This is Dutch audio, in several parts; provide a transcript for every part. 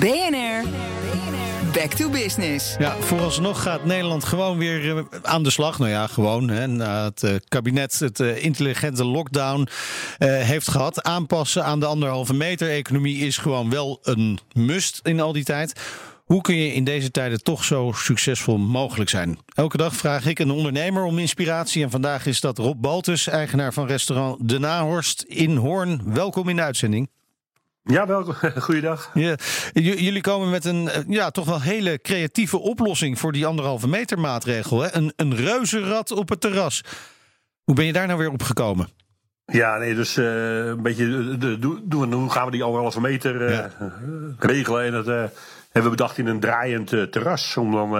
BNR, back to business. Ja, vooralsnog gaat Nederland gewoon weer eh, aan de slag. Nou ja, gewoon. Hè, het eh, kabinet het eh, intelligente lockdown heeft gehad. Aanpassen aan de anderhalve meter economie is gewoon wel een must in al die tijd. Hoe kun je in deze tijden toch zo succesvol mogelijk zijn? Elke dag vraag ik een ondernemer om inspiratie. En vandaag is dat Rob Baltus, eigenaar van restaurant De Nahorst in Hoorn. Welkom in de uitzending. Ja, welkom. Goeiedag. Ja, jullie komen met een ja, toch wel hele creatieve oplossing voor die anderhalve meter maatregel. Hè? Een, een reuzenrad op het terras. Hoe ben je daar nou weer op gekomen? Ja, nee, dus uh, een beetje de, doen, hoe gaan we die anderhalve meter uh, regelen? En dat uh, hebben we bedacht in een draaiend terras. Om dan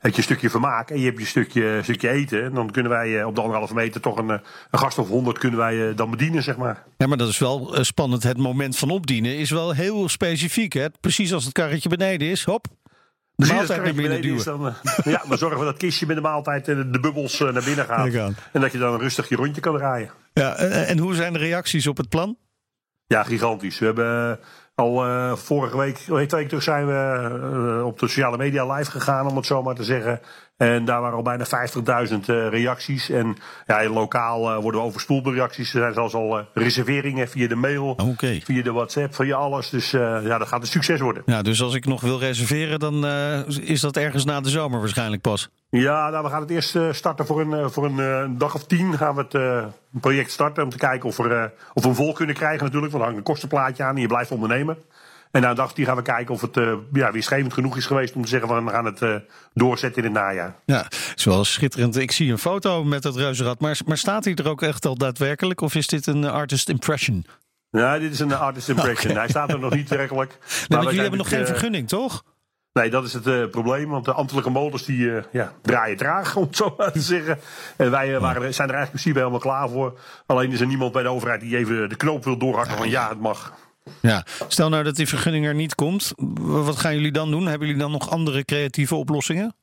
heb je een stukje vermaak en je hebt je stukje, stukje eten. En dan kunnen wij op de anderhalve meter toch een, een gast of honderd kunnen wij dan bedienen, zeg maar. Ja, maar dat is wel spannend. Het moment van opdienen is wel heel specifiek. Hè? Precies als het karretje beneden is, hop. De maaltijd naar binnen duwen. Dan, ja, dan zorgen we dat kistje met de maaltijd en de bubbels naar binnen gaat. En dat je dan rustig je rondje kan draaien. Ja, en hoe zijn de reacties op het plan? Ja, gigantisch. We hebben al uh, vorige week, twee weken terug zijn we uh, op de sociale media live gegaan, om het zo maar te zeggen. En daar waren al bijna 50.000 uh, reacties. En ja, lokaal worden we overspoeld door reacties. Er zijn zelfs al reserveringen via de mail, okay. via de WhatsApp, via alles. Dus ja, dat gaat een succes worden. Ja, dus als ik nog wil reserveren, dan is dat ergens na de zomer waarschijnlijk pas. Ja, nou, we gaan het eerst starten voor een, voor een dag of tien. Gaan we het project starten om te kijken of, er, of we een vol kunnen krijgen natuurlijk. Want er hangt een kostenplaatje aan en je blijft ondernemen. En na een dag die gaan we kijken of het uh, ja, weerschevend genoeg is geweest om te zeggen van we gaan het uh, doorzetten in het najaar. Ja, zoals schitterend. Ik zie een foto met dat reuzenrad, maar, maar staat hij er ook echt al daadwerkelijk of is dit een artist impression? Ja, dit is een artist impression. Hij staat er nog niet werkelijk. Nee, maar jullie hebben nog geen vergunning, toch? Nee, dat is het uh, probleem. Want de ambtelijke motors die, uh, ja, draaien traag, om het zo maar te zeggen. En wij uh, waren, zijn er eigenlijk in principe helemaal klaar voor. Alleen is er niemand bij de overheid die even de knoop wil doorhakken van ja, het mag. Ja, stel nou dat die vergunning er niet komt. Wat gaan jullie dan doen? Hebben jullie dan nog andere creatieve oplossingen?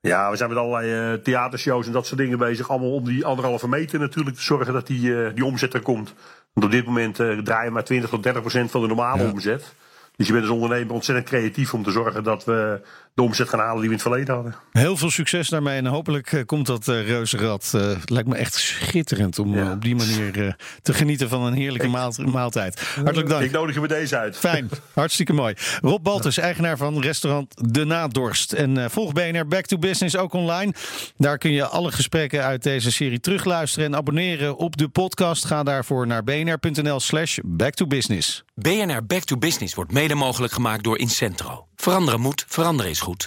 Ja, we zijn met allerlei theatershows en dat soort dingen bezig. Allemaal om die anderhalve meter natuurlijk te zorgen dat die, die omzet er komt. Want op dit moment draaien we maar 20 tot 30 procent van de normale ja. omzet. Dus je bent als ondernemer ontzettend creatief om te zorgen dat we de omzet gaan halen die we in het verleden hadden. Heel veel succes daarmee en hopelijk uh, komt dat uh, reuzenrad. Uh, lijkt me echt schitterend om ja. op die manier te genieten van een heerlijke ik, maaltijd. Hartelijk dank. Ik nodig je bij deze uit. Fijn, hartstikke mooi. Rob Baltus, eigenaar van restaurant De Nadorst. En volg BNR Back to Business ook online. Daar kun je alle gesprekken uit deze serie terugluisteren en abonneren op de podcast. Ga daarvoor naar bnr.nl slash back to business. BNR Back to Business wordt mogelijk gemaakt door Incentro. Veranderen moet, veranderen is goed.